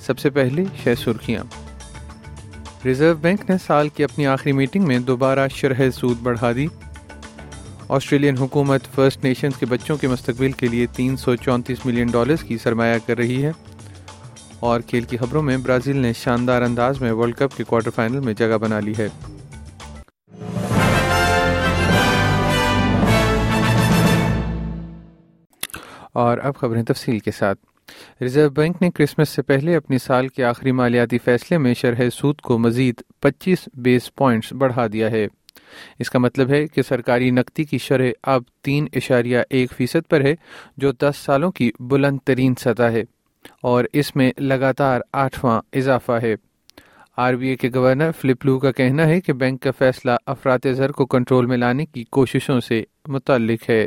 سب سے پہلے شہ سرخیاں۔ ریزرو بینک نے سال کی اپنی آخری میٹنگ میں دوبارہ شرح سود بڑھا دی۔ آسٹریلین حکومت فرسٹ نیشنز کے بچوں کے مستقبل کے لیے تین سو چونتیس ملین ڈالرز کی سرمایہ کر رہی ہے۔ اور کھیل کی خبروں میں برازیل نے شاندار انداز میں ورلڈ کپ کے کوارٹر فائنل میں جگہ بنا لی ہے۔ اور اب خبریں تفصیل کے ساتھ۔ ریزرو بینک نے کرسمس سے پہلے اپنی سال کے آخری مالیاتی فیصلے میں شرح سود کو مزید پچیس بیس پوائنٹس بڑھا دیا ہے۔ اس کا مطلب ہے کہ سرکاری نقدی کی شرح اب تین اشاریہ ایک فیصد پر ہے، جو دس سالوں کی بلند ترین سطح ہے، اور اس میں لگاتار آٹھواں اضافہ ہے۔ آر بی اے کے گورنر فلپ لو کا کہنا ہے کہ بینک کا فیصلہ افراد زر کو کنٹرول میں لانے کی کوششوں سے متعلق ہے۔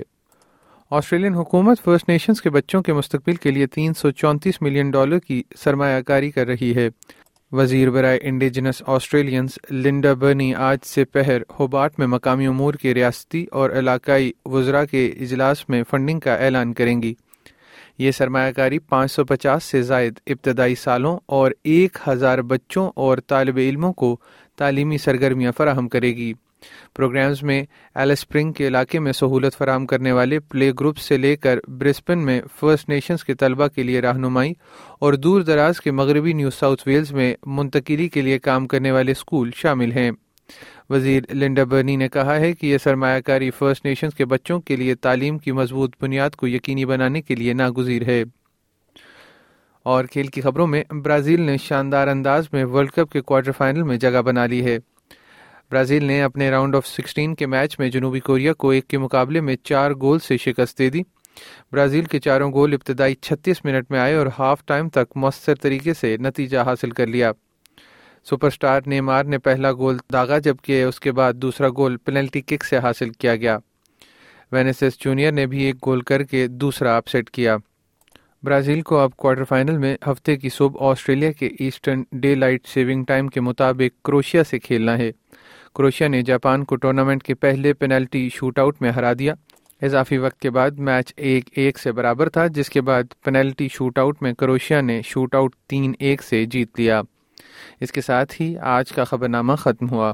آسٹریلین حکومت فرسٹ نیشنز کے بچوں کے مستقبل کے لیے تین سو چونتیس ملین ڈالر کی سرمایہ کاری کر رہی ہے۔ وزیر برائے انڈیجنس آسٹریلینز لنڈا برنی آج سے پہر ہوبارٹ میں مقامی امور کے ریاستی اور علاقائی وزراء کے اجلاس میں فنڈنگ کا اعلان کریں گی۔ یہ سرمایہ کاری پانچ سو پچاس سے زائد ابتدائی سالوں اور ایک ہزار بچوں اور طالب علموں کو تعلیمی سرگرمیاں فراہم کرے گی۔ پروگرامز میں ایلسپرنگ کے علاقے میں سہولت فراہم کرنے والے پلے گروپ سے لے کر برسپن میں فرسٹ نیشنز کے طلبہ کے لیے رہنمائی اور دور دراز کے مغربی نیو ساؤتھ ویلز میں منتقلی کے لیے کام کرنے والے اسکول شامل ہیں۔ وزیر لنڈا برنی نے کہا ہے کہ یہ سرمایہ کاری فرسٹ نیشنز کے بچوں کے لیے تعلیم کی مضبوط بنیاد کو یقینی بنانے کے لیے ناگزیر ہے۔ اور کھیل کی خبروں میں برازیل نے شاندار انداز میں ورلڈ کپ کے کوارٹر فائنل میں جگہ بنا لی ہے۔ برازیل نے اپنے راؤنڈ آف سکسٹین کے میچ میں جنوبی کوریا کو ایک کے مقابلے میں چار گول سے شکست دے دی۔ برازیل کے چاروں گول ابتدائی چھتیس منٹ میں آئے اور ہاف ٹائم تک مؤثر طریقے سے نتیجہ حاصل کر لیا۔ سپر سٹار نیمار نے پہلا گول داغا، جبکہ اس کے بعد دوسرا گول پینلٹی کک سے حاصل کیا گیا۔ وینیسس جونیئر نے بھی ایک گول کر کے دوسرا اپ سیٹ کیا۔ برازیل کو اب کوارٹر فائنل میں ہفتے کی صبح آسٹریلیا کے eastern daylight saving time کے مطابق کروشیا سے کھیلنا ہے۔ کروشیا نے جاپان کو ٹورنامنٹ کے پہلے پینلٹی شوٹ آؤٹ میں ہرا دیا۔ اضافی وقت کے بعد میچ ایک ایک سے برابر تھا، جس کے بعد پینلٹی شوٹ آؤٹ میں کروشیا نے شوٹ آؤٹ تین ایک سے جیت لیا۔ اس کے ساتھ ہی آج کا خبر نامہ ختم ہوا۔